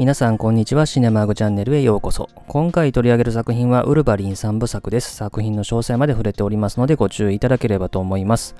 皆さんこんにちは。シネマーグチャンネルへようこそ。今回取り上げる作品はウルヴァリン3部作です。作品の詳細まで触れておりますのでご注意いただければと思います。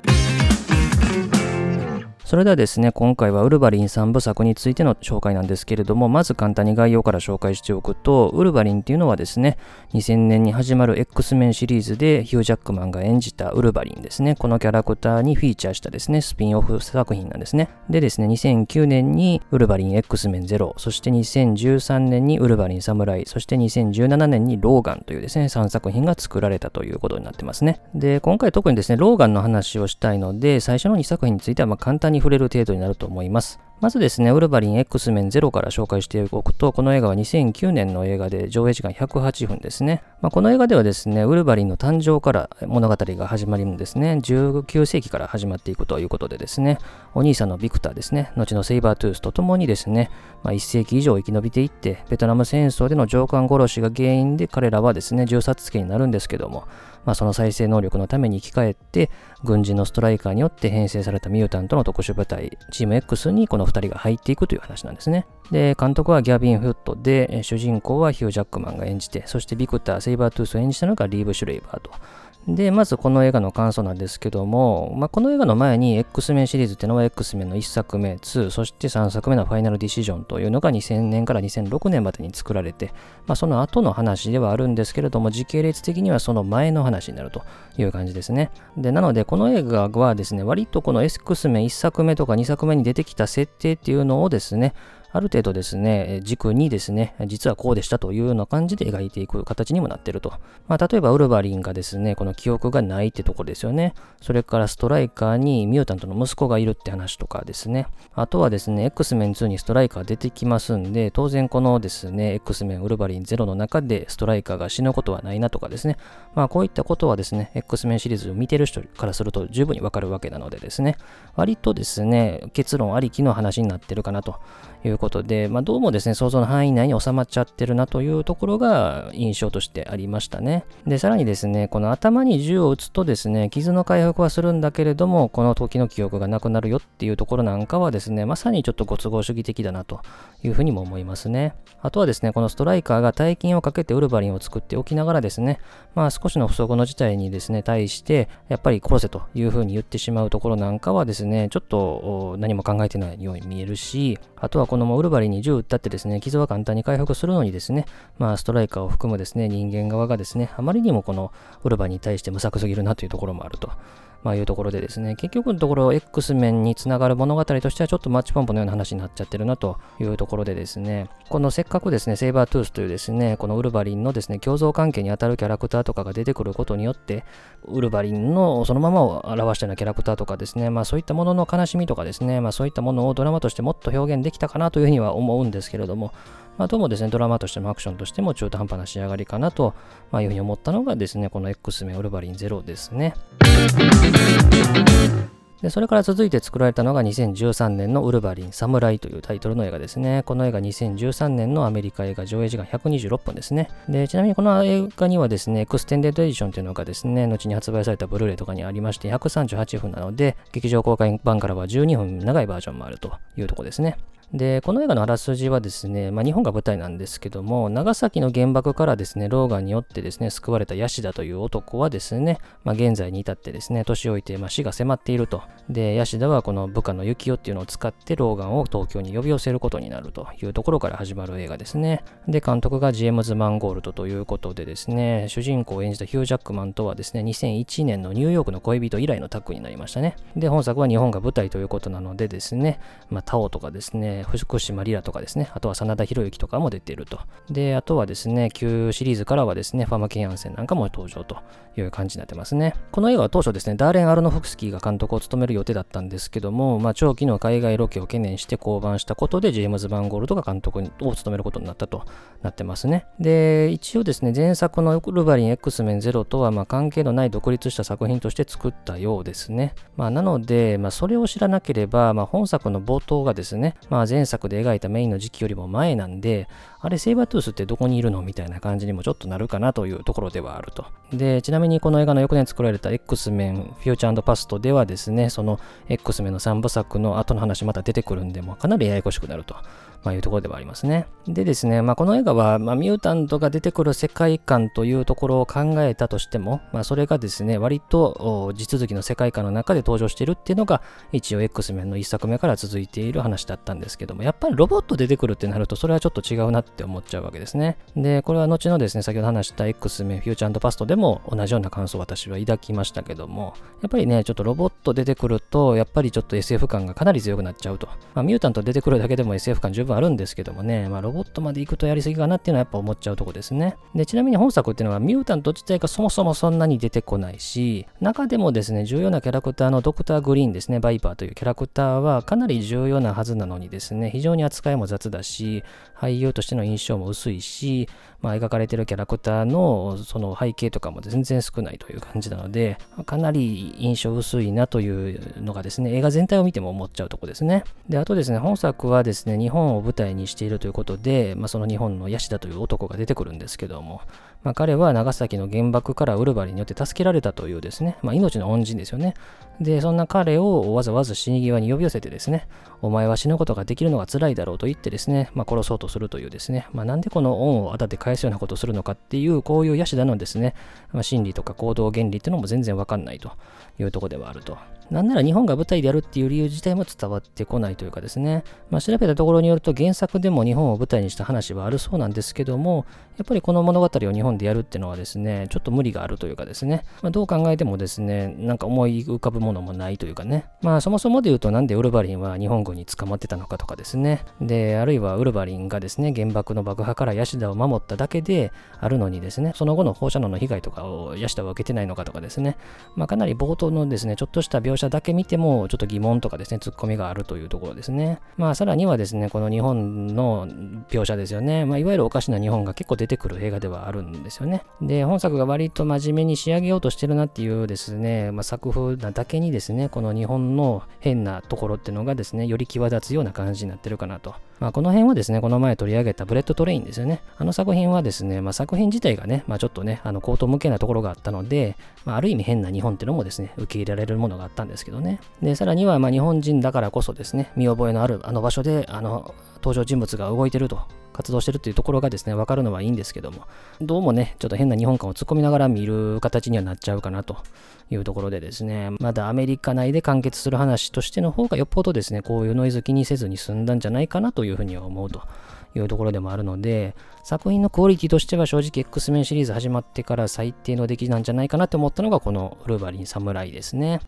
それではですね、今回はウルヴァリン3部作についての紹介なんですけれども、まず簡単に概要から紹介しておくと、ウルヴァリンっていうのはですね、2000年に始まる X メンシリーズでヒュー・ジャックマンが演じたウルヴァリンですね、このキャラクターにフィーチャーしたですね、スピンオフ作品なんですね。でですね、2009年にウルヴァリン X メンゼロ、そして2013年にウルヴァリンサムライ、そして2017年にローガンというですね、3作品が作られたということになってますね。で、今回特にですね、ローガンの話をしたいので、最初の2作品についてはま簡単に触れる程度になると思います。まずですね、ウルヴァリン X メンゼロから紹介しておくと、この映画は2009年の映画で上映時間108分ですね。まあ、この映画ではですね、ウルヴァリンの誕生から物語が始まるんですね。19世紀から始まっていくということでですね、お兄さんのビクターですね、後のセイバートゥースと共にですね、まあ、1世紀以上生き延びていって、ベトナム戦争での上官殺しが原因で彼らはですね、銃殺刑になるんですけども、まあ、その再生能力のために生き返って、軍人のストライカーによって編成されたミュータントの特殊部隊、チーム X にこの2人が入っていくという話なんですね。で、監督はギャビン・フットで、主人公はヒュー・ジャックマンが演じて、そしてビクター・セイバートゥースを演じたのがリーブ・シュレイバーと。で、まずこの映画の感想なんですけども、まあ、この映画の前に X メンシリーズっていうのは X メンの1作目、2、そして3作目のファイナルディシジョンというのが2000年から2006年までに作られて、まあ、その後の話ではあるんですけれども、時系列的にはその前の話になるという感じですね。で、なのでこの映画はですね、割とこの X メン1作目とか2作目に出てきた設定っていうのをですね、ある程度ですね、軸にですね、実はこうでしたというような感じで描いていく形にもなってると。まあ、例えばウルヴァリンがですね、この記憶がないってところですよね。それからストライカーにミュータントの息子がいるって話とかですね。あとはですね、X メン2にストライカー出てきますんで、当然このですね、X メンウルヴァリン0の中でストライカーが死ぬことはないなとかですね。まあこういったことはですね、X メンシリーズを見てる人からすると十分にわかるわけなのでですね、割とですね、結論ありきの話になってるかなということで、まあ、どうもですね、想像の範囲内に収まっちゃってるなというところが印象としてありましたね。で、さらにですね、この頭に銃を撃つとですね、傷の回復はするんだけれども、この時の記憶がなくなるよっていうところなんかはですね、まさにちょっとご都合主義的だなというふうにも思いますね。あとはですね、このストライカーが大金をかけてウルヴァリンを作っておきながらですね、まあ少しの不測の事態にですね、対して、やっぱり殺せというふうに言ってしまうところなんかはですね、ちょっと何も考えてないように見えるし、あとはこのもウルヴァリに銃を撃ったってですね、傷は簡単に回復するのにですね、まあ、ストライカーを含むですね、人間側がですね、あまりにもこのウルヴァに対して無策すぎるなというところもあると。まあ、いうところでですね、結局のところ X 面につながる物語としてはちょっとマッチポンプのような話になっちゃってるなというところでですね、このせっかくですね、セイバートゥースというですね、このウルヴァリンのですね、共造関係にあたるキャラクターとかが出てくることによって、ウルヴァリンのそのままを表したようなキャラクターとかですね、まあそういったものの悲しみとかですね、まあそういったものをドラマとしてもっと表現できたかなというふうには思うんですけれども、まあ、どうもですね、ドラマとしてもアクションとしても中途半端な仕上がりかなと、まあ、いうふうに思ったのがですね、この X メンウルヴァリンゼロですね。で、それから続いて作られたのが2013年のウルヴァリン・サムライというタイトルの映画ですね。この映画2013年のアメリカ映画上映時間126分ですね。で、ちなみにこの映画にはですね、エクステンデッドエディションというのがですね、後に発売されたブルーレイとかにありまして138分なので、劇場公開版からは12分長いバージョンもあるというとこですね。で、この映画のあらすじはですね、まあ、日本が舞台なんですけども、長崎の原爆からですね、ローガンによってですね、救われたヤシダという男はですね、まあ、現在に至ってですね、年老いて、まあ、死が迫っていると。で、ヤシダはこの部下のユキオっていうのを使ってローガンを東京に呼び寄せることになるというところから始まる映画ですね。で、監督がジェームズ・マンゴールドということでですね、主人公を演じたヒュー・ジャックマンとはですね、2001年のニューヨークの恋人以来のタッグになりましたね。で、本作は日本が舞台ということなのでですね、まあ、タオとかですね、福島リラとかですね、あとは真田広之とかも出ていると。で、あとはですね、旧シリーズからはですね、ファーマケンアンセンなんかも登場という感じになってますね。この映画は当初ですね、ダーレン・アルノフクスキーが監督を務める予定だったんですけども、まあ、長期の海外ロケを懸念して降板したことで、ジェームズ・バンゴールドが監督を務めることになったとなってますね。で、一応ですね、前作のルバリン X メンゼロとはま関係のない独立した作品として作ったようですね。まあ、なので、まあ、それを知らなければ、まあ、本作の冒頭がですね、まあ、前作で描いたメインの時期よりも前なんで、あれ、セイバートゥースってどこにいるのみたいな感じにもちょっとなるかなというところではあると。で、ちなみにこの映画の翌年作られた X メンフューチャーパストではですね、その X メンの3部作の後の話また出てくるんで、もかなりややこしくなると。まあ、いうところではありますね。でですね、まあ、この映画は、まあ、ミュータントが出てくる世界観というところを考えたとしても、まあ、それがですね、割と地続きの世界観の中で登場しているっていうのが、一応 X メンの1作目から続いている話だったんですけども、やっぱりロボット出てくるってなると、それはちょっと違うなって思っちゃうわけですね。で、これは後のですね、先ほど話した X メン、フューチャーパストでも同じような感想を私は抱きましたけども、やっぱりね、ちょっとロボット出てくると、やっぱりちょっと SF 感がかなり強くなっちゃうと。まあ、ミュータント出てくるだけでも SF 感十分あるんですけども、ね、まあ、ロボットまで行くとやりすぎかなっていうのはやっぱ思っちゃうとこですね。で、ちなみに本作っていうのはミュータント自体がそもそもそんなに出てこないし、中でもですね、重要なキャラクターのドクター・グリーンですね、バイパーというキャラクターはかなり重要なはずなのにですね、非常に扱いも雑だし、俳優としての印象も薄いし、まあ、描かれてるキャラクターのその背景とかも全然少ないという感じなので、かなり印象薄いなというのがですね、映画全体を見ても思っちゃうとこですね。で、あとですね、本作はですね、日本舞台にしているということで、まあ、その日本のヤシダという男が出てくるんですけども、まあ、彼は長崎の原爆からウルバリによって助けられたというですね、まあ、命の恩人ですよね。で、そんな彼をわざわざ死に際に呼び寄せてですね、お前は死ぬことができるのが辛いだろうと言ってですね、まあ、殺そうとするというですね、まあ、なんでこの恩を当たって返すようなことをするのかっていう、こういうヤシダのですね、まあ、心理とか行動原理っていうのも全然わかんないというところではあると。なんなら日本が舞台であるっていう理由自体も伝わってこないというかですね、まあ、調べたところによると原作でも日本を舞台にした話はあるそうなんですけども、やっぱりこの物語を日本でやるっていうのはですね、ちょっと無理があるというかですね、まあ、どう考えてもですね、なんか思い浮かぶものもないというかね、まあそもそもで言うとなんでウルヴァリンは日本軍に捕まってたのかとかですね、で、あるいはウルヴァリンがですね、原爆の爆破からヤシダを守っただけであるのにですね、その後の放射能の被害とかをヤシダは受けてないのかとかですね、まあかなり冒頭のですね、ちょっとした描写者だけ見ても、ちょっと疑問とかですね、ツッコミがあるというところですね。まあ、さらにはですね、この日本の描写ですよね。まあ、いわゆるおかしな日本が結構出てくる映画ではあるんですよね。で、本作が割と真面目に仕上げようとしてるなっていうですね、まあ、作風なだけにですね、この日本の変なところっていうのがですね、より際立つような感じになってるかなと。まあ、この辺はですね、この前取り上げたブレット・トレインですよね。あの作品はですね、まあ、作品自体がね、まあ、ちょっとね、あの、荒唐無稽なところがあったので、まあ、ある意味変な日本っていうのもですね、受け入れられるものがあったんですけどね。で、さらには、まあ、日本人だからこそですね、見覚えのあるあの場所で、あの、登場人物が動いてると活動してるっていうところがですね、わかるのはいいんですけども、どうもね、ちょっと変な日本感を突っ込みながら見る形にはなっちゃうかなというところでですね、まだアメリカ内で完結する話としての方がよっぽどですね、こういうノイズ気にせずに済んだんじゃないかなというふうには思うと。いうところでもあるので、作品のクオリティとしては正直 X メンシリーズ始まってから最低の出来なんじゃないかなって思ったのがこのルヴァリン侍ですね。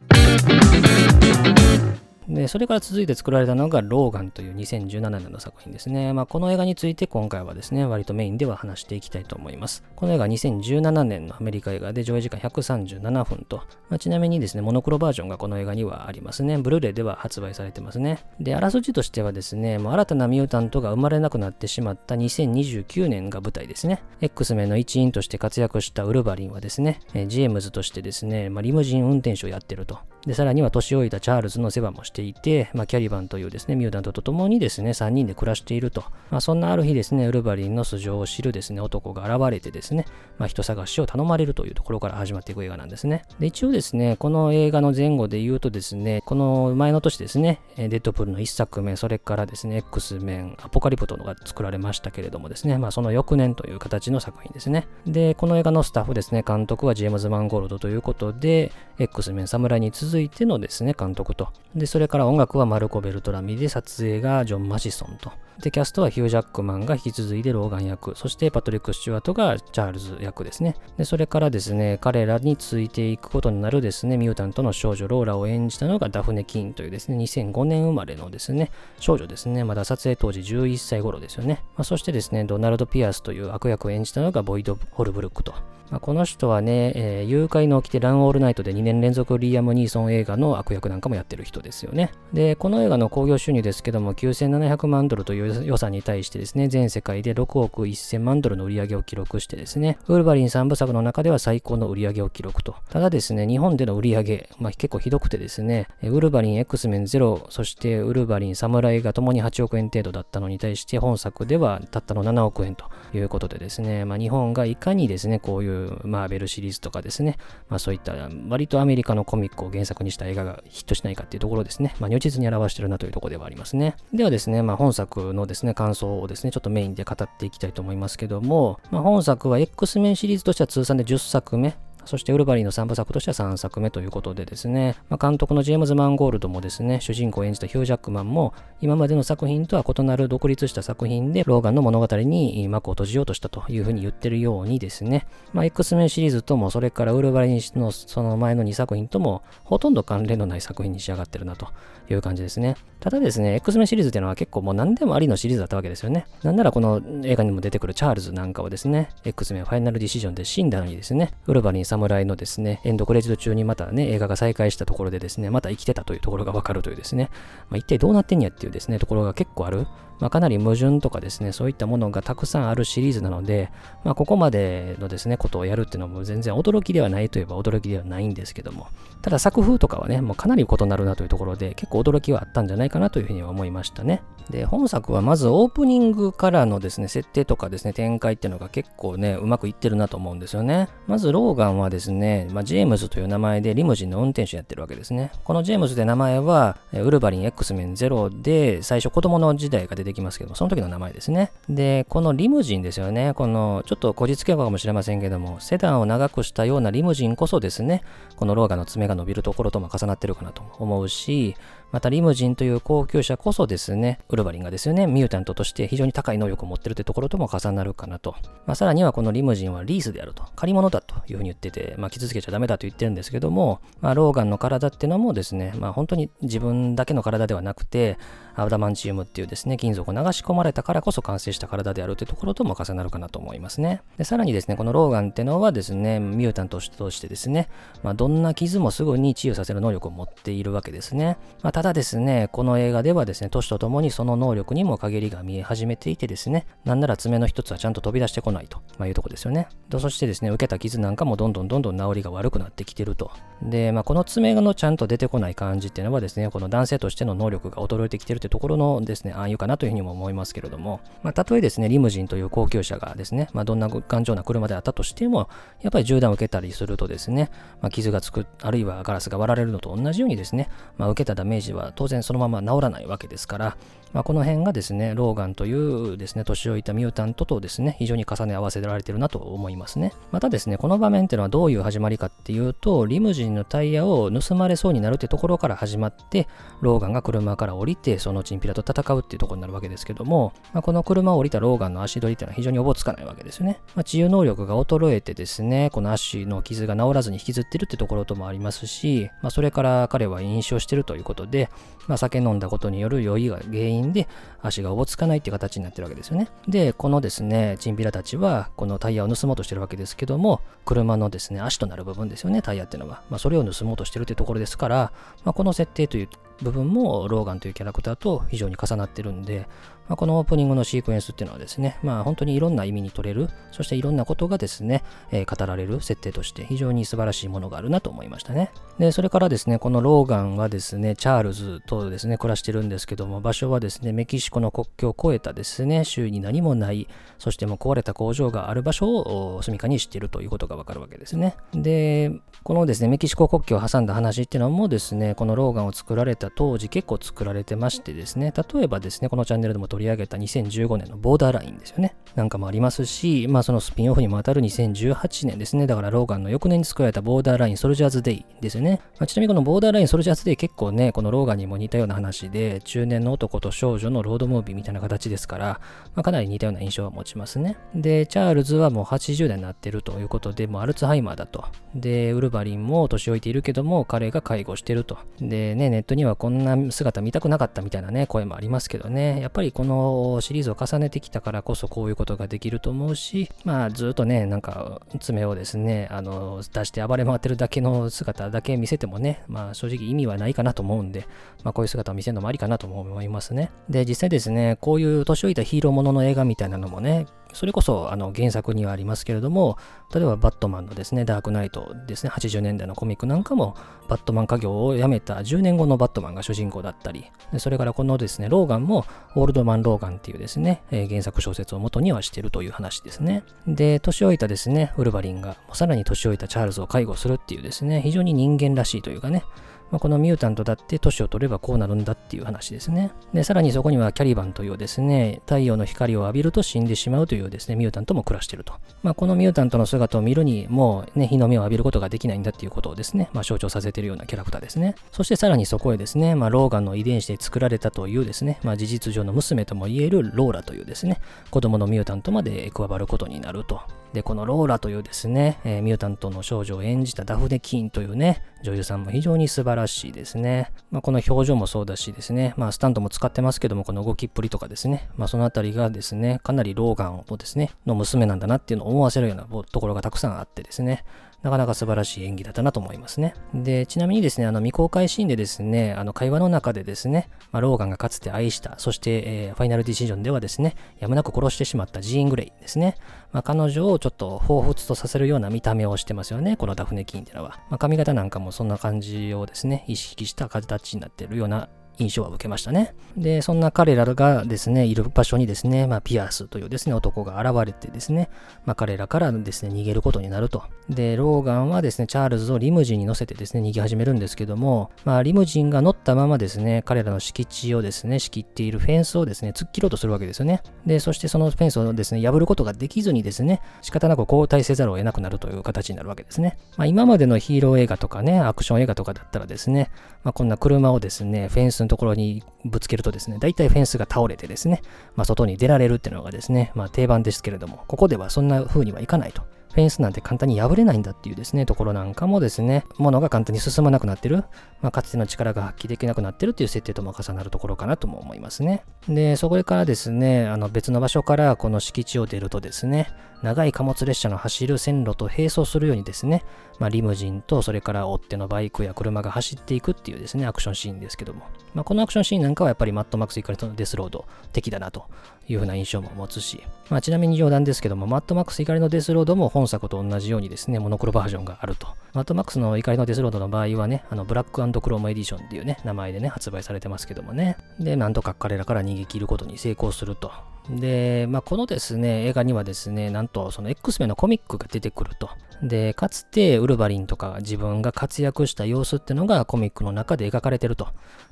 で、それから続いて作られたのがローガンという2017年の作品ですね。まあ、この映画について今回はですね、割とメインでは話していきたいと思います。この映画は2017年のアメリカ映画で上映時間137分と、まあ、ちなみにですね、モノクロバージョンがこの映画にはありますね。ブルーレイでは発売されてますね。で、あらすじとしてはですね、もう新たなミュータントが生まれなくなってしまった2029年が舞台ですね。X メンの一員として活躍したウルヴァリンはですね、ジェームズとしてですね、まあ、リムジン運転手をやってると。で、さらには年老いたチャールズの世話もしていて、まあ、キャリバンというですね、ミュータントと共にですね、3人で暮らしていると。まあ、そんなある日ですね、ウルヴァリンの素性を知るですね、男が現れてですね、まあ、人探しを頼まれるというところから始まっていく映画なんですね。で、一応ですね、この映画の前後で言うとですね、この前の年ですね、デッドプールの1作目、それからですね、X メン、アポカリプトが作られましたけれどもですね、まあ、その翌年という形の作品ですね。で、この映画のスタッフですね、監督はジェームズ・マンゴールドということで、X メン侍に続いてのですね、監督と。で、それから音楽はマルコ・ベルトラミで、撮影がジョン・マシソンと。で、キャストはヒュー・ジャックマンが引き続いてローガン役、そしてパトリック・スチュワートがチャールズ役ですね。で、それからですね、彼らについていくことになるですね、ミュータントの少女ローラを演じたのがダフネ・キンというですね、2005年生まれのですね、少女ですね、まだ撮影当時11歳頃ですよね。まあ、そしてですね、ドナルド・ピアスという悪役を演じたのがボイド・ホルブルックと。まあ、この人はね、えー、誘拐の起きてランオールナイトで2年連続リアム・ニーソンソン映画の悪役なんかもやってる人ですよね。で、この映画の興行収入ですけども、9700万ドルという予算に対してですね、全世界で6億1000万ドルの売り上げを記録してですね、ウルヴァリン3部作の中では最高の売り上げを記録と。ただですね、日本での売り上げ、まあ、結構ひどくてですね、ウルヴァリン X メン0、そしてウルヴァリン侍が共に8億円程度だったのに対して、本作ではたったの7億円ということでですね、まあ、日本がいかにですね、こういうマーベルシリーズとかですね、まあ、そういった割とアメリカのコミックを原作にした映画がヒットしないかっていうところですね、まあ、如実に表してるなというところではありますね。ではですね、まあ、本作のですね、感想をですね、ちょっとメインで語っていきたいと思いますけども、まあ、本作は X メンシリーズとしては通算で10作目、そしてウルヴァリンの3部作としては3作目ということでですね、まあ、監督のジェームズ・マンゴールドもですね、主人公を演じたヒュー・ジャックマンも、今までの作品とは異なる独立した作品で、ローガンの物語に幕を閉じようとしたというふうに言ってるようにですね、まあ、X メンシリーズとも、それからウルヴァリンのその前の2作品とも、ほとんど関連のない作品に仕上がってるなという感じですね。ただですね、X メンシリーズっていうのは結構もう何でもありのシリーズだったわけですよね。なんならこの映画にも出てくるチャールズなんかをですね、X メンファイナルディシジョンで死んだのにですね、ウルヴァリン侍のですね、エンドクレジット中にまたね、映画が再開したところでですね、また生きてたというところがわかるというですね、まあ、一体どうなってんやっていうですね、ところが結構ある。まあ、かなり矛盾とかですね、そういったものがたくさんあるシリーズなので、まあ、ここまでのですね、ことをやるっていうのも全然驚きではないといえば驚きではないんですけども、ただ作風とかはね、もうかなり異なるなというところで、結構驚きはあったんじゃないかなというふうには思いましたね。で、本作はまずオープニングからのですね、設定とかですね、展開っていうのが結構ね、うまくいってるなと思うんですよね。まずローガンはですね、まあ、ジェームズという名前でリムジンの運転手やってるわけですね。このジェームズで名前は、ウルヴァリン X メン0で最初子供の時代が出てきますけど、その時の名前ですね。で、このリムジンですよね。この、ちょっとこじつけかもしれませんけども、セダンを長くしたようなリムジンこそですね、このローガの爪が伸びるところとも重なってるかなと思うし、またリムジンという高級車こそですね、ウルヴァリンがですよね、ミュータントとして非常に高い能力を持ってるというところとも重なるかなと。まあ、さらにはこのリムジンはリースであると、借り物だというふうに言ってて、まあ、傷つけちゃダメだと言ってるんですけども、まあ、ローガンの体っていうのもですね、まあ、本当に自分だけの体ではなくて、アダマンチウムっていうですね、金属を流し込まれたからこそ完成した体であるというところとも重なるかなと思いますね。で、さらにですね、このローガンってのはですね、ミュータントとしてですね、まあ、どんな傷もすぐに治癒させる能力を持っているわけですね。まあ、ただですね、この映画ではですね、年とともにその能力にも陰りが見え始めていてですね、なんなら爪の一つはちゃんと飛び出してこないと、まあ、いうとこですよね。そしてですね、受けた傷なんかもどんどんどんどん治りが悪くなってきてると。で、まあ、この爪のちゃんと出てこない感じっていうのはですね、この男性としての能力が衰えてきてるというところのですね、暗喩かなというふうにも思いますけれども、まあ、たとえですね、リムジンという高級車がですね、まあ、どんな頑丈な車であったとしても、やっぱり銃弾を受けたりするとですね、まあ、傷がつく、あるいはガラスが割られるのと同じようにですね、まあ、受けたダメージは当然そのまま治らないわけですから、まあ、この辺がですね、ローガンというですね、年老いたミュータントとですね、非常に重ね合わせられてるなと思いますね。またですね、この場面っていうのはどういう始まりかっていうと、リムジンのタイヤを盗まれそうになるってところから始まって、ローガンが車から降りて、そのチンピラと戦うっていうところになるわけですけども、まあ、この車を降りたローガンの足取りっていうのは非常におぼつかないわけですよね。まあ、治癒能力が衰えてですね、この足の傷が治らずに引きずってるってところともありますし、まあ、それから彼は飲酒をしてるということで、まあ、酒飲んだことによる酔いが原因で足がおぼつかないっていう形になってるわけですよね。で、このですね、チンピラたちはこのタイヤを盗もうとしてるわけですけども、車のですね、足となる部分ですよね、タイヤっていうのは。まあ、それを盗もうとしてるっていうところですから、まあ、この設定という部分もローガンというキャラクターと非常に重なってるんで、まあ、このオープニングのシークエンスっていうのはですね、まあ本当にいろんな意味に取れる、そしていろんなことがですね、えー、語られる設定として非常に素晴らしいものがあるなと思いましたね。で、それからですね、このローガンはですね、チャールズとですね、暮らしてるんですけども、場所はですね、メキシコの国境を越えたですね、周囲に何もない、そしてもう壊れた工場がある場所を住みかにしているということがわかるわけですね。で、このですね、メキシコ国境を挟んだ話っていうのもですね、このローガンを作られた当時結構作られてましてですね、例えばですね、このチャンネルでも取り上げた2015年のボーダーラインですよね。なんかもありますし、まあそのスピンオフにも当たる2018年ですね、だからローガンの翌年に作られたボーダーラインソルジャーズデイですよね。まあ、ちなみにこのボーダーラインソルジャーズデイ結構ね、このローガンにも似たような話で、中年の男と少女のロードムービーみたいな形ですから、まあ、かなり似たような印象を持ちますね。で、チャールズはもう80代になってるということで、もうアルツハイマーだと。で、ウルヴァリンも年老いているけども、彼が介護してると。でね、ネットにはこんな姿見たくなかったみたいなね、声もありますけどね、やっぱりここのシリーズを重ねてきたからこそこういうことができると思うし、まあずっとね、なんか爪をですね、あの、出して暴れ回ってるだけの姿だけ見せてもね、まあ正直意味はないかなと思うんで、まあこういう姿を見せるのもありかなと思いますね。で、実際ですね、こういう年老いたヒーローものの映画みたいなのもね、それこそあの原作にはありますけれども、例えばバットマンのですね、ダークナイトですね、80年代のコミックなんかも、バットマン家業を辞めた10年後のバットマンが主人公だったり、でそれからこのですね、ローガンも、オールドマン・ローガンっていうですね、えー、原作小説を元にはしてるという話ですね。で、年老いたですね、ウルヴァリンが、さらに年老いたチャールズを介護するっていうですね、非常に人間らしいというかね、まあ、このミュータントだって年を取ればこうなるんだっていう話ですね。で、さらにそこにはキャリバンというですね、太陽の光を浴びると死んでしまうというですね、ミュータントも暮らしてると。まあ、このミュータントの姿を見るに、もうね、日の目を浴びることができないんだっていうことをですね、まあ、象徴させているようなキャラクターですね。そしてさらにそこへですね、まあ、ローガンの遺伝子で作られたというですね、まあ、事実上の娘とも言えるローラというですね、子供のミュータントまで加わることになると。で、このローラというですね、えー、ミュータントの少女を演じたダフネ・キーンというね、女優さんも非常に素晴らしいですね。まあ、この表情もそうだしですね、まあ、スタンドも使ってますけども、この動きっぷりとかですね、まあ、そのあたりがですね、かなりローガンをですね、の娘なんだなっていうのを思わせるようなところがたくさんあってですね、なかなか素晴らしい演技だったなと思いますね。で、ちなみにですね、あの未公開シーンでですね、あの会話の中でですね、まあ、ローガンがかつて愛した、そして、えー、ファイナルディシジョンではですね、やむなく殺してしまったジーン・グレイですね。まあ、彼女をちょっと彷彿とさせるような見た目をしてますよね、このダフネキンっていうのは。まあ、髪型なんかもそんな感じをですね、意識した形になってるような印象は受けましたね。で、そんな彼らがですね、いる場所にですね、まあ、ピアスというですね、男が現れてですね、まあ、彼らからですね、逃げることになると。で、ローガンはですね、チャールズをリムジンに乗せてですね、逃げ始めるんですけども、まあ、リムジンが乗ったままですね、彼らの敷地をですね、仕切っているフェンスをですね、突っ切ろうとするわけですよね。で、そしてそのフェンスをですね、破ることができずにですね、仕方なく交代せざるを得なくなるという形になるわけですね。まあ、今までのヒーロー映画とかね、アクション映画とかだったらですね、まあ、こんな車をですね、フェンスのところにぶつけるとですね、大体フェンスが倒れてですね、まあ、外に出られるっていうのがですね、まあ、定番ですけれども、ここではそんな風にはいかないと。フェンスなんて簡単に破れないんだっていうですね、ところなんかもですね、物が簡単に進まなくなってる、まあ、かつての力が発揮できなくなってるっていう設定とも重なるところかなとも思いますね。で、そこからですね、あの別の場所からこの敷地を出るとですね、長い貨物列車の走る線路と並走するようにですね、まあ、リムジンとそれから追っ手のバイクや車が走っていくっていうですね、アクションシーンですけども、まあ、このアクションシーンなんかはやっぱりマッドマックス怒りのデスロード的だなというふうな印象も持つし、まあ、ちなみに冗談ですけども、マッドマックス怒りのデスロードも本作と同じようにですね、モノクロバージョンがあると。マッドマックスの怒りのデスロードの場合はね、あのブラッククロームエディションっていうね、名前でね、発売されてますけどもね。で、なんとか彼らから逃げ切ることに成功すると。で、まあ、このですね、映画にはですね、なんとその X メンのコミックが出てくると。で、かつてウルヴァリンとか自分が活躍した様子ってのがコミックの中で描かれてると。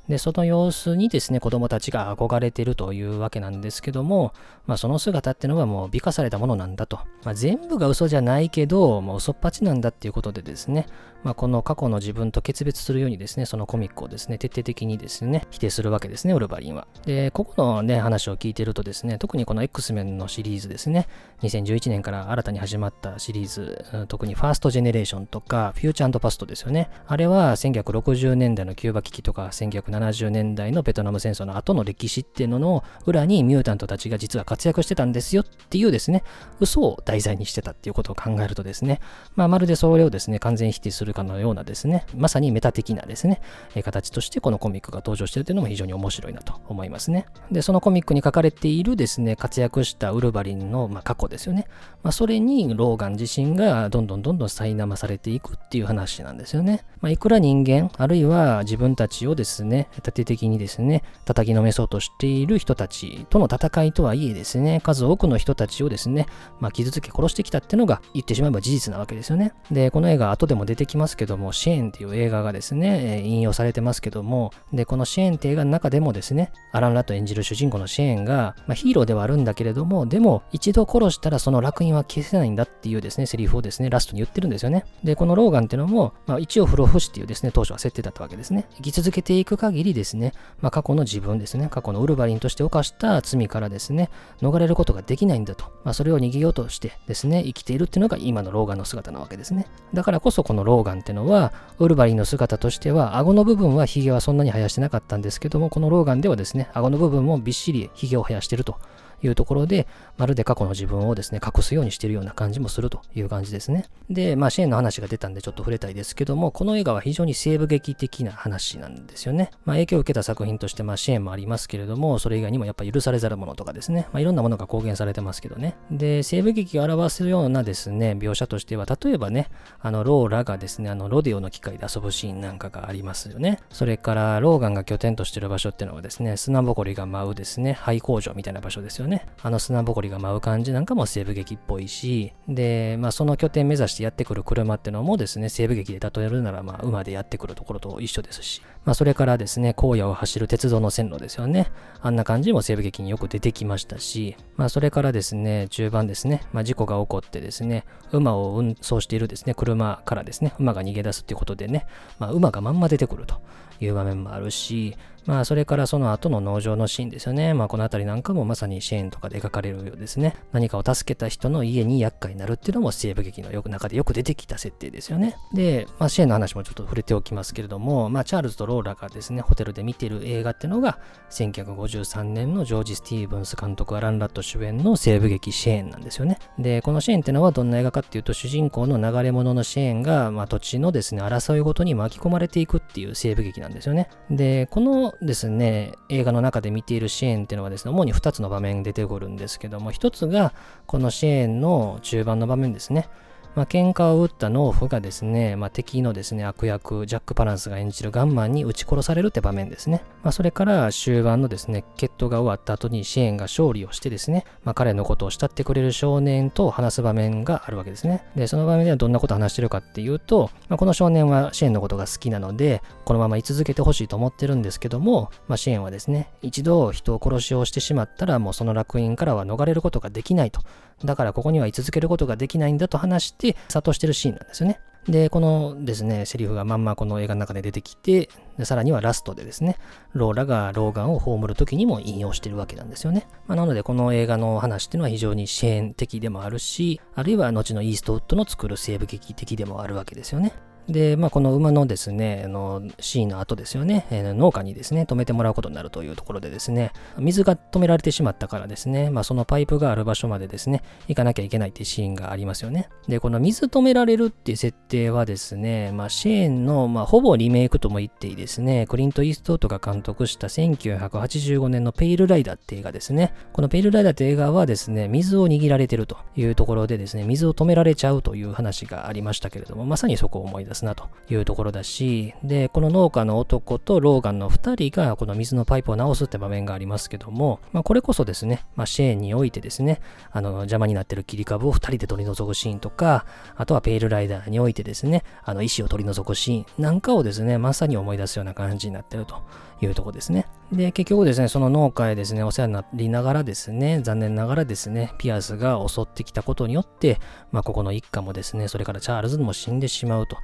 で、その様子にですね、子供たちが憧れてるというわけなんですけども、まあ、その姿ってのはもう美化されたものなんだと。まあ、全部が嘘じゃないけど、もう嘘っぱちなんだっていうことでですね、まあ、この過去の自分と決別するようにですね、そのコミックをですね、徹底的にですね、否定するわけですね、ウルヴァリンは。で、ここのね、話を聞いてるとですね、特にこの X メンのシリーズですね、2011年から新たに始まったシリーズ、にファーストジェネレーションとか、フューチャーパストですよね。あれは1960年代のキューバ危機とか、1970年代のベトナム戦争の後の歴史っていうのの裏にミュータントたちが実は活躍してたんですよっていうですね、嘘を題材にしてたっていうことを考えるとですね、まあ、まるでそれをですね、完全否定するかのようなですね、まさにメタ的なですね、形としてこのコミックが登場してるというのも非常に面白いなと思いますね。で、そのコミックに書かれているですね、活躍したウルヴァリンの、ま、過去ですよね。まあ、それにローガン自身がどんどんどんどん苛まされていくっていう話なんですよね。まあ、いくら人間、あるいは自分たちをですね、縦的にですね、叩きのめそうとしている人たちとの戦いとはいえですね、数多くの人たちをですね、まあ、傷つけ殺してきたっていうのが言ってしまえば事実なわけですよね。で、この映画後でも出てきますけども、シェーンっていう映画がですね、引用されてますけども、で、このシェーンって映画の中でもですね、アラン・ラット演じる主人公のシェーンが、まあ、ヒーローではあるんだけれども、でも一度殺したらその烙印は消せないんだっていうですね、セリフをですね、ラストに言ってるんですよね。で、このローガンっていうのも、まあ、一応不老不死っていうですね、当初は設定だったわけですね。生き続けていく限りですね、まあ、過去の自分ですね、過去のウルヴァリンとして犯した罪からですね、逃れることができないんだと。まあ、それを逃げようとしてですね、生きているっていうのが今のローガンの姿なわけですね。だからこそこのローガンっていうのは、ウルヴァリンの姿としては、顎の部分はヒゲはそんなに生やしてなかったんですけども、このローガンではですね、顎の部分もびっしりヒゲを生やしてるというところで、まるで過去の自分をですね、隠すようにしているような感じもするという感じですね。で、まあ、シェーンの話が出たんでちょっと触れたいですけども、この映画は非常に西部劇的な話なんですよね。まあ、影響を受けた作品として、まあ、シェーンもありますけれども、それ以外にもやっぱ許されざるものとかですね、まあ、いろんなものが公言されてますけどね。で、西部劇を表すようなですね、描写としては、例えばね、あの、ローラがですね、あの、ロデオの機械で遊ぶシーンなんかがありますよね。それから、ローガンが拠点としている場所っていうのはですね、砂ぼこりが舞うですね、廃工場みたいな場所ですよね。ねあの砂ぼこりが舞う感じなんかも西部劇っぽいし、で、まあ、その拠点目指してやってくる車ってのもですね、西部劇で例えるなら、まあ、馬でやってくるところと一緒ですし、まあ、それからですね、荒野を走る鉄道の線路ですよね。あんな感じも西部劇によく出てきましたし、まあ、それからですね、中盤ですね、まあ、事故が起こってですね、馬を運送しているですね、車からですね、馬が逃げ出すっていうことでね、まあ、馬がまんま出てくるという場面もあるし、まあ、それからその後の農場のシーンですよね。まあ、この辺りなんかもまさにシェーンとかで描かれるようですね。何かを助けた人の家に厄介になるっていうのも西部劇のよく中でよく出てきた設定ですよね。で、まあ、シェーンの話もちょっと触れておきますけれども、まあ、チャールズとローラがですね、ホテルで見てる映画っていうのが、1953年のジョージ・スティーブンス監督、アラン・ラット主演の西部劇シェーンなんですよね。で、このシェーンっていうのはどんな映画かっていうと、主人公の流れ物のシェーンが、まあ、土地のですね、争いごとに巻き込まれていくっていう西部劇なんですよね。で、このですね、映画の中で見ているシェーンっていうのはですね、主に2つの場面出てくるんですけども、1つがこのシェーンの中盤の場面ですね。まあ、喧嘩を打った農夫がですね、まあ、敵のですね、悪役、ジャック・パランスが演じるガンマンに撃ち殺されるって場面ですね。まあ、それから終盤のですね、決闘が終わった後にシェーンが勝利をしてですね、まあ、彼のことを慕ってくれる少年と話す場面があるわけですね。で、その場面ではどんなことを話してるかっていうと、まあ、この少年はシェーンのことが好きなので、このまま居続けてほしいと思ってるんですけども、まあ、シェーンはですね、一度人を殺しをしてしまったらもうその楽園からは逃れることができないと。だからここには居続けることができないんだと話して諭してるシーンなんですよね。で、このですね、セリフがまんまこの映画の中で出てきて、さらにはラストでですね、ローラが老眼を葬る時にも引用してるわけなんですよね。まあ、なので、この映画の話っていうのは非常に支援的でもあるし、あるいは後のイーストウッドの作る西部劇的でもあるわけですよね。で、まあ、この馬のですね、あのシーンの後ですよね、えー、農家にですね、止めてもらうことになるというところでですね、水が止められてしまったからですね、まあ、そのパイプがある場所までですね、行かなきゃいけないっていうシーンがありますよね。で、この水止められるっていう設定はですね、まあ、シェーンの、まあ、ほぼリメイクとも言っていいですね、クリント・イーストウッドが監督した1985年のペイル・ライダーって映画ですね。このペイル・ライダーって映画はですね、水を握られてるというところでですね、水を止められちゃうという話がありましたけれども、まさにそこを思い出すなというところだし、で、この農家の男とローガンの2人がこの水のパイプを直すって場面がありますけども、まあ、これこそですね、まあ、シェーンにおいてですね、あの邪魔になってる切り株を2人で取り除くシーンとか、あとはペイルライダーにおいてですね、あの石を取り除くシーンなんかをですね、まさに思い出すような感じになってるというとこですね。で、結局ですね、その農家へですね、お世話になりながらですね、残念ながらですね、ピアスが襲ってきたことによって、まあ、ここの一家もですね、それからチャールズも死んでしまうと。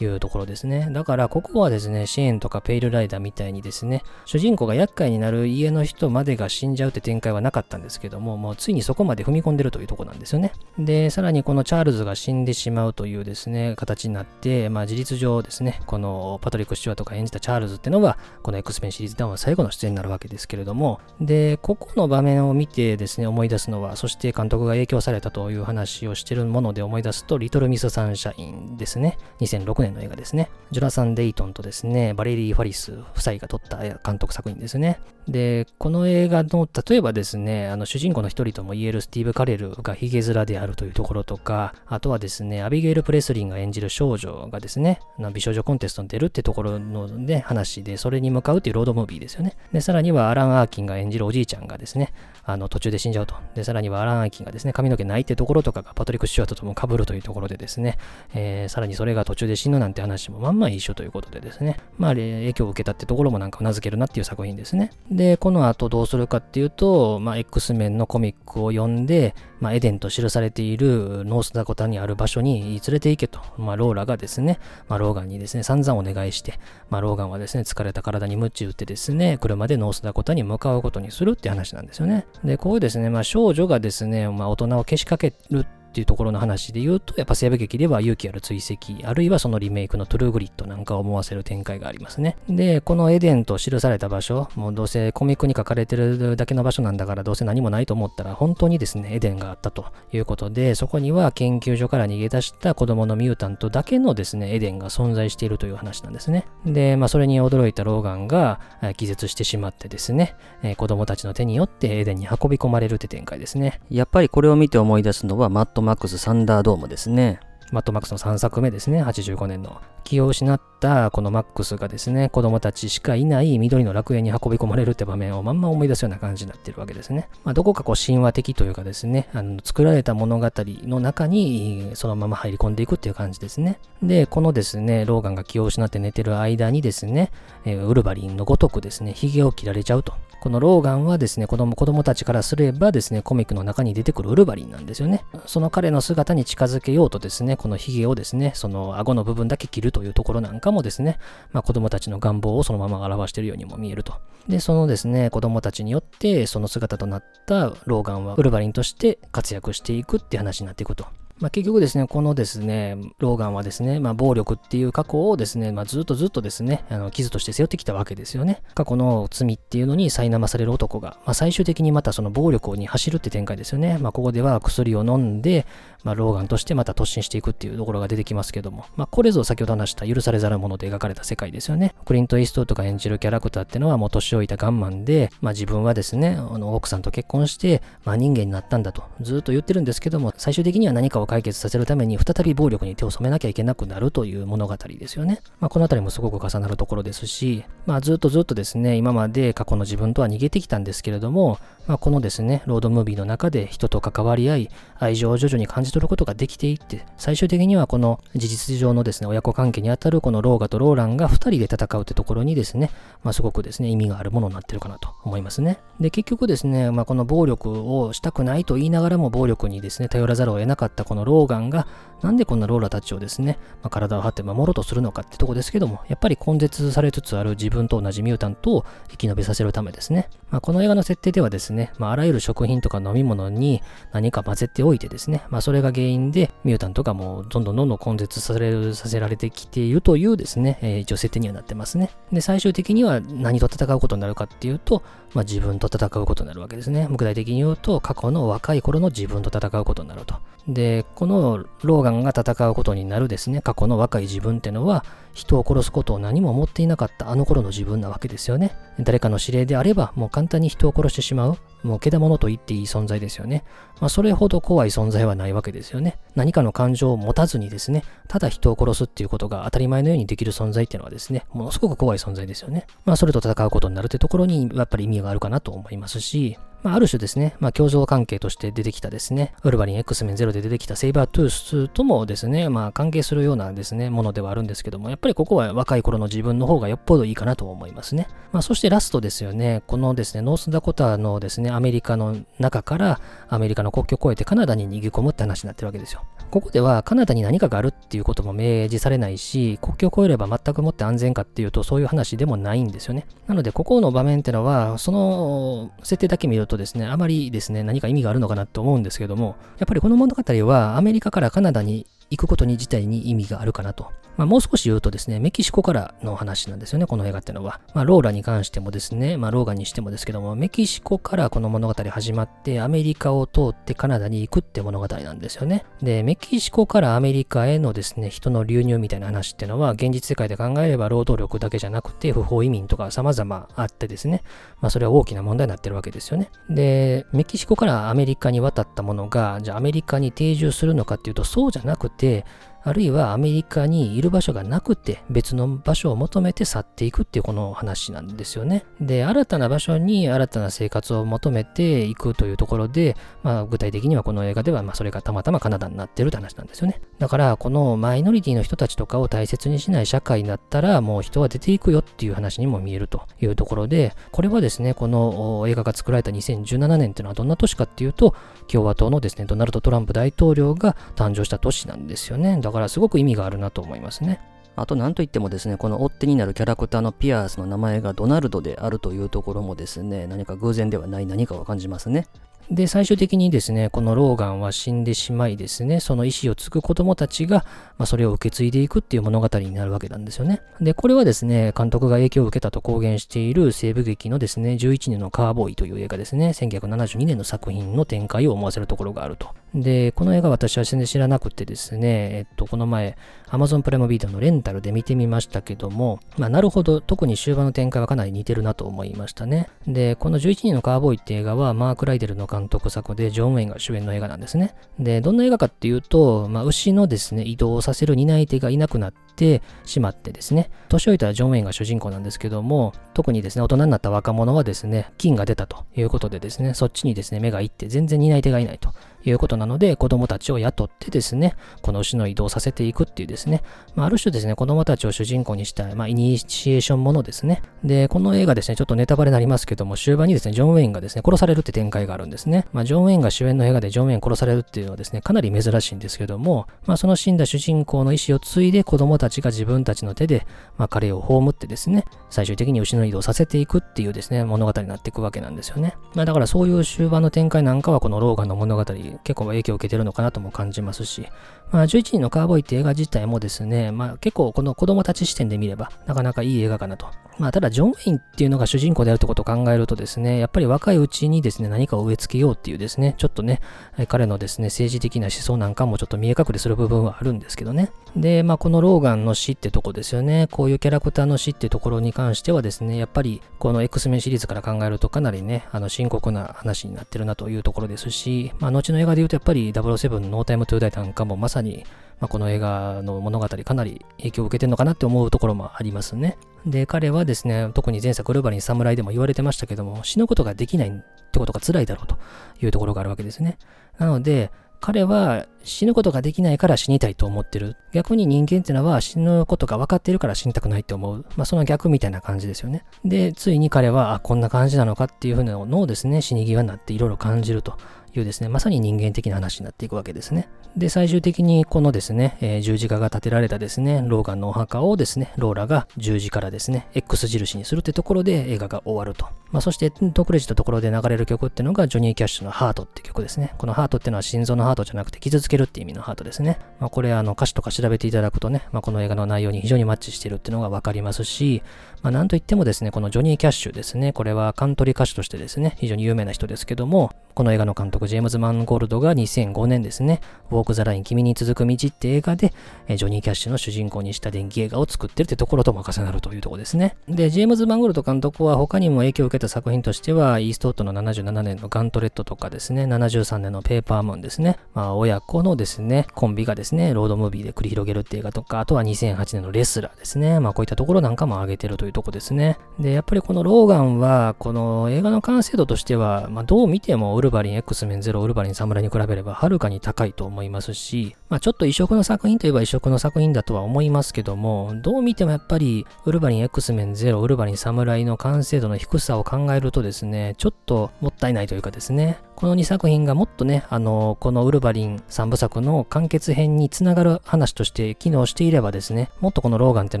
いうところですね。だからここはですね、シェーンとかペイルライダーみたいにですね、主人公が厄介になる家の人までが死んじゃうって展開はなかったんですけども、もうついにそこまで踏み込んでるというところなんですよね。で、さらにこのチャールズが死んでしまうというですね、形になって、まあ事実上ですね、このパトリック・シチュワとか演じたチャールズっていうのは、この X メンシリーズでは最後の出演になるわけですけれども、で、ここの場面を見てですね、思い出すのは、そして監督が影響されたという話をしてるもので思い出すと、リトル・ミス・サンシャインですね。2006年の映画ですね。ジョラサン・デイトンとですね、バレリー・ファリス夫妻が撮った監督作品ですね。で、この映画の、例えばですね、あの主人公の一人とも言えるスティーブ・カレルがヒゲ面であるというところとか、あとはですね、アビゲイル・プレスリンが演じる少女がですね、美少女コンテストに出るってところのね、話で、それに向かうっていうロードムービーですよね。で、さらにはアラン・アーキンが演じるおじいちゃんがですね、あの途中で死んじゃうと。で、さらにはアラン・アーキンがですね、髪の毛ないってところとかがパトリック・シュワートとも被るというところでですね、えー、さらにそれが途中で死ぬなんて話もまんま一緒ということでですね、まあ、影響を受けたってところもなんか頷けるなっていう作品ですね。で、この後どうするかっていうと、まあ、X メンのコミックを読んで、まあ、エデンと記されているノースダコタにある場所に連れて行けと、まあ、ローラがですね、まあ、ローガンにですね、散々お願いして、まあ、ローガンはですね、疲れた体に鞭打ってですね、車でノースダコタに向かうことにするって話なんですよね。で、こういうですね、まあ、少女がですね、まあ、大人をけしかけるってっていうところの話で言うと、やっぱ西部劇では勇気ある追跡、あるいはそのリメイクのトゥルーグリッドなんかを思わせる展開がありますね。で、このエデンと記された場所、もうどうせコミックに書かれてるだけの場所なんだからどうせ何もないと思ったら本当にですね、エデンがあったということで、そこには研究所から逃げ出した子供のミュータントだけのですね、エデンが存在しているという話なんですね。で、まあそれに驚いたローガンが気絶してしまってですね、え子供たちの手によってエデンに運び込まれるって展開ですね。やっぱりこれを見て思い出すのはマッドマックス・サンダードームですね。マットマックスの3作目ですね、85年の。気を失ったこのマックスがですね、子供たちしかいない緑の楽園に運び込まれるって場面をまんま思い出すような感じになってるわけですね。まあ、どこかこう神話的というかですね、あの作られた物語の中にそのまま入り込んでいくっていう感じですね。で、このですね、ローガンが気を失って寝てる間にですね、え、ウルヴァリンのごとくですね、髭を切られちゃうと。このローガンはですね、子供子供たちからすればですね、コミックの中に出てくるウルヴァリンなんですよね。その彼の姿に近づけようとですね、この髭をですね、その顎の部分だけ切るというところなんかもですね、まあ、子供たちの願望をそのまま表しているようにも見えると。で、そのですね、子供たちによってその姿となったローガンはウルヴァリンとして活躍していくって話になっていくと。まあ、結局ですね、このですね、ローガンはですね、まあ、暴力っていう過去をですね、まあ、ずっとずっとですね、あの傷として背負ってきたわけですよね。過去の罪っていうのに苛まされる男が、まあ、最終的にまたその暴力に走るって展開ですよね。まあ、ここでは薬を飲んで、まあ、ローガンとしてまた突進していくっていうところが出てきますけども、まあ、これぞ先ほど話した許されざるもので描かれた世界ですよね。クリント・イーストとか演じるキャラクターっていうのはもう年老いたガンマンで、まあ、自分はですね、あの奥さんと結婚して、まあ、人間になったんだとずっと言ってるんですけども、最終的には何かをを解決させるために再び暴力に手を染めなきゃいけなくなるという物語ですよね。まあ、この辺りもすごく重なるところですし、まあ、ずっとずっとですね、今まで過去の自分とは逃げてきたんですけれども、まあ、このですね、ロードムービーの中で人と関わり合い、愛情を徐々に感じ取ることができていって、最終的にはこの事実上のですね、親子関係にあたるこのローガとローランが2人で戦うってところにですね、まあ、すごくですね、意味があるものになってるかなと思いますね。で、結局ですね、まあ、この暴力をしたくないと言いながらも暴力にですね、頼らざるを得なかったこのこのローガンが、なんでこんなローラたちをですね、まあ、体を張って守ろうとするのかってとこですけども、やっぱり根絶されつつある自分と同じミュータントを生き延びさせるためですね。まあ、この映画の設定ではですね、まあ、あらゆる食品とか飲み物に何か混ぜておいてですね、ま、それが原因でミュータントがもうどんどんどんどん根絶されさせられてきているというですね、えー、一応設定にはなってますね。で、最終的には何と戦うことになるかっていうと、ま、自分と戦うことになるわけですね。具体的に言うと、過去の若い頃の自分と戦うことになると。で、このローガンが戦うことになるですね、過去の若い自分ってのは、人を殺すことを何も思っていなかったあの頃の自分なわけですよね。誰かの指令であれば、もう簡単に人を殺してしまう。もうけだものと言っていい存在ですよね。まあ、それほど怖い存在はないわけですよね。何かの感情を持たずにですね、ただ人を殺すっていうことが当たり前のようにできる存在っていうのはですね、ものすごく怖い存在ですよね。まあ、それと戦うことになるってところに、やっぱり意味があるかなと思いますし、まあ、ある種ですね、まあ、共存関係として出てきたですね、ウルヴァリン X メンゼロで出てきたセイバートゥースともですね、まあ、関係するようなですね、ものではあるんですけども、やっぱりここは若い頃の自分の方がよっぽどいいかなと思いますね。まあ、そしてラストですよね、このですね、ノースダコタのですね、アメリカの中からアメリカの国境を越えてカナダに逃げ込むって話になってるわけですよ。ここではカナダに何かがあるっていうことも明示されないし、国境を越えれば全くもって安全かっていうとそういう話でもないんですよね。なので、ここの場面ってのは、その設定だけ見るとですね、あまりですね、何か意味があるのかなと思うんですけども、やっぱりこの物語はアメリカからカナダに行くことに自体に意味があるかなと。まあ、もう少し言うとですね、メキシコからの話なんですよね、この映画ってのは。まあ、ローラに関してもですね、まあ、ローガンにしてもですけども、メキシコからこの物語始まって、アメリカを通ってカナダに行くって物語なんですよね。で、メキシコからアメリカへのですね、人の流入みたいな話ってのは、現実世界で考えれば労働力だけじゃなくて、不法移民とか様々あってですね、まあ、それは大きな問題になってるわけですよね。で、メキシコからアメリカに渡ったものが、じゃあアメリカに定住するのかっていうと、そうじゃなくて、あるいはアメリカにいる場所がなくて別の場所を求めて去っていくっていうこの話なんですよね。で、新たな場所に新たな生活を求めていくというところで、まあ具体的にはこの映画ではまあそれがたまたまカナダになってるって話なんですよね。だからこのマイノリティの人たちとかを大切にしない社会だったらもう人は出ていくよっていう話にも見えるというところで、これはですね、この映画が作られた2017年っていうのはどんな年かっていうと、共和党のですね、ドナルド・トランプ大統領が誕生した年なんですよね。だからすごく意味があるなと思いますね。あと何といってもですね、この追っ手になるキャラクターのピアースの名前がドナルドであるというところもですね、何か偶然ではない何かを感じますね。で、最終的にですね、このローガンは死んでしまいですね、その意思を継ぐ子供たちが、まあ、それを受け継いでいくっていう物語になるわけなんですよね。で、これはですね、監督が影響を受けたと公言している西部劇のですね、11年のカーボーイという映画ですね、1972年の作品の展開を思わせるところがあると。で、この映画私は全然知らなくてですね、えっと、この前、Amazon プライムビデオのレンタルで見てみましたけども、まあ、なるほど、特に終盤の展開はかなり似てるなと思いましたね。で、この11人のカーボーイって映画は、マーク・ライデルの監督作で、ジョン・ウェインが主演の映画なんですね。で、どんな映画かっていうと、まあ、牛のですね、移動をさせる担い手がいなくなってしまってですね、年老いたジョン・ウェインが主人公なんですけども、特にですね、大人になった若者はですね、金が出たということでですね、そっちにですね、目がいって全然担い手がいないと。いうことなので、子供たちを雇ってですね、この牛の移動させていくっていうですね、まあ、ある種ですね、子供たちを主人公にした、まあ、イニシエーションものですね。で、この映画ですね、ちょっとネタバレになりますけども、終盤にですね、ジョン・ウェインがですね、殺されるって展開があるんですね。まあ、ジョン・ウェインが主演の映画でジョン・ウェイン殺されるっていうのはですね、かなり珍しいんですけども、まあ、その死んだ主人公の意思を継いで子供たちが自分たちの手で、まあ、彼を葬ってですね、最終的に牛の移動させていくっていうですね、物語になっていくわけなんですよね。まあ、だからそういう終盤の展開なんかは、このローガンの物語、結構影響を受けてるのかなとも感じますし、まあ、11人のカーボーイって映画自体もですね、まあ、結構この子供たち視点で見れば、なかなかいい映画かなと。まあ、ただ、ジョン・ウェインっていうのが主人公であるってことを考えるとですね、やっぱり若いうちにですね、何かを植え付けようっていうですね、ちょっとね、彼のですね、政治的な思想なんかもちょっと見え隠れする部分はあるんですけどね。で、まあ、このローガンの死ってとこですよね。こういうキャラクターの死ってところに関してはですね、やっぱりこの X メンシリーズから考えるとかなりね、あの深刻な話になってるなというところですし、まあ、後の映画で言うとやっぱり007ノータイムトゥーダイなんかもまさに、にまあ、この映画の物語かなり影響を受けてるのかなって思うところもありますね。で、彼はですね、特に前作ウルヴァリン侍でも言われてましたけども、死ぬことができないってことが辛いだろうというところがあるわけですね。なので、彼は死ぬことができないから死にたいと思ってる。逆に人間ってのは死ぬことが分かってるから死にたくないって思う。まあその逆みたいな感じですよね。で、ついに彼は、あ、こんな感じなのかっていうふうなのをですね、死に際になっていろいろ感じるというですね、まさに人間的な話になっていくわけですね。で、最終的にこのですね、えー、十字架が建てられたですね、ローガンのお墓をですね、ローラが十字からですね、X 印にするってところで映画が終わると。まあ、そして、トクレジのところで流れる曲っていうのが、ジョニー・キャッシュのハートって曲ですね。このハートっていうのは心臓のハートじゃなくて、傷つけるって意味のハートですね。まあ、これ、あの、歌詞とか調べていただくとね、まあ、この映画の内容に非常にマッチしてるっていうのがわかりますし、まあ、なんといってもですね、このジョニー・キャッシュですね、これはカントリー歌手としてですね、非常に有名な人ですけども、この映画の監督、ジェームズ・マンゴールドが2005年ですね、ウォーク・ザ・ライン君に続く道って映画で、ジョニー・キャッシュの主人公にした電気映画を作ってるってところとも重なるというところですね。で、ジェームズ・マンゴールド監督は他にも影響を受けた作品としては、イーストウッドの77年のガントレットとかですね、73年のペーパームーンですね、まあ、親子のですね、コンビがですね、ロードムービーで繰り広げるって映画とか、あとは2008年のレスラーですね、まあこういったところなんかも挙げてるというとこですね。で、やっぱりこのローガンは、この映画の完成度としては、まあどう見てもウルヴァリン X メンゼロ、ウルヴァリン侍に比べればはるかに高いと思いますし、まあちょっと異色の作品といえば異色の作品だとは思いますけども、どう見てもやっぱりウルヴァリン X メンゼロ、ウルヴァリン侍の完成度の低さを考えるとですね、ちょっともったいないというかですね、この2作品がもっとね、あの、このウルヴァリン3部作の完結編につながる話として機能していればですね、もっとこのローガンっていう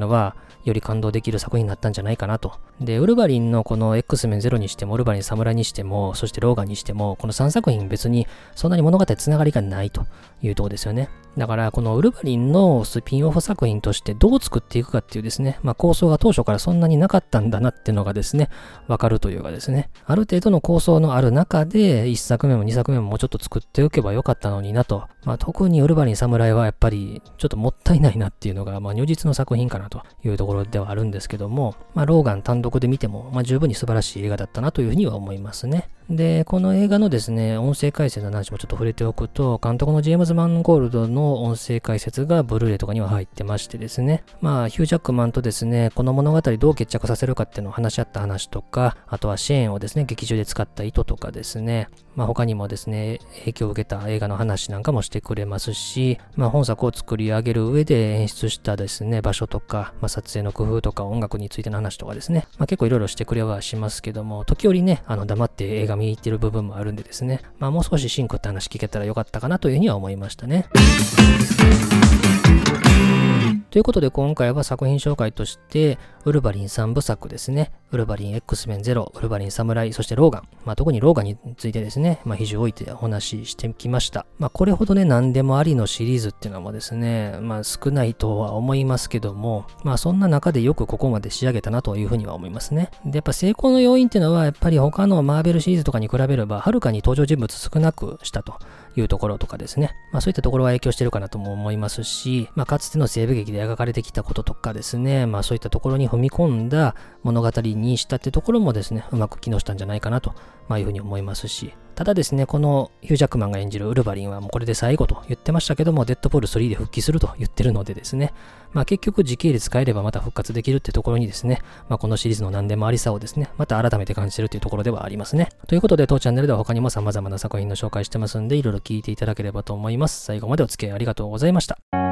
のは、より感動できる作品になったんじゃないかなと。で、ウルヴァリンのこの X メンゼロにしても、ウルヴァリン侍にしても、そしてローガンにしても、この3作品別にそんなに物語つながりがないというとこですよね。だから、このウルヴァリンのスピンオフ作品としてどう作っていくかっていうですね、まあ構想が当初からそんなになかったんだなっていうのがですね、わかるというかですね、ある程度の構想のある中で、1作目も2作目ももうちょっと作っておけばよかったのになと。まあ特にウルヴァリン侍はやっぱりちょっともったいないなっていうのが、まあ如実の作品かなというところではあるんですけども、まあローガン単独で見ても、まあ十分に素晴らしい映画だったなというふうには思いますね。で、この映画のですね、音声解説の話もちょっと触れておくと、監督のジェームズ・マンゴールドの音声解説がブルーレイとかには入ってましてですね、まあ、ヒュージャックマンとですね、この物語どう決着させるかっていうのを話し合った話とか、あとはシェーンをですね、劇中で使った意図とかですね、まあ、他にもですね、影響を受けた映画の話なんかもしてくれますし、まあ、本作を作り上げる上で演出したですね、場所とか、まあ、撮影の工夫とか音楽についての話とかですね、まあ、結構いろいろしてくれはしますけども、時折ね、あの黙って映画見入ってる部分もあるんでですね、まあ、もう少しシンクって話聞けたらよかったかなというふうには思いましたね。ということで今回は作品紹介として、ウルヴァリン3部作ですね。ウルヴァリン X メンゼロ、ウルヴァリン侍、そしてローガン。まあ、特にローガンについてですね、まあ、比重を置いてお話ししてきました。まあ、これほどね、何でもありのシリーズっていうのもですね、まあ、少ないとは思いますけども、まあ、そんな中でよくここまで仕上げたなというふうには思いますね。で、やっぱ成功の要因っていうのは、やっぱり他のマーベルシリーズとかに比べれば、はるかに登場人物少なくしたと。いうところとかですね。まあそういったところは影響してるかなとも思いますし、まあかつての西部劇で描かれてきたこととかですね、まあそういったところに踏み込んだ物語にしたってところもですね、うまく機能したんじゃないかなと、まあ、いうふうに思いますし、ただですね、このヒュージャックマンが演じるウルヴァリンはもうこれで最後と言ってましたけども、デッドポール3で復帰すると言ってるのでですね、まあ結局時系列変えればまた復活できるってところにですね、まあこのシリーズの何でもありさをですね、また改めて感じてるというところではありますね。ということで当チャンネルでは他にも様々な作品の紹介してますんで、いろいろ聞いていただければと思います。最後までお付き合いありがとうございました。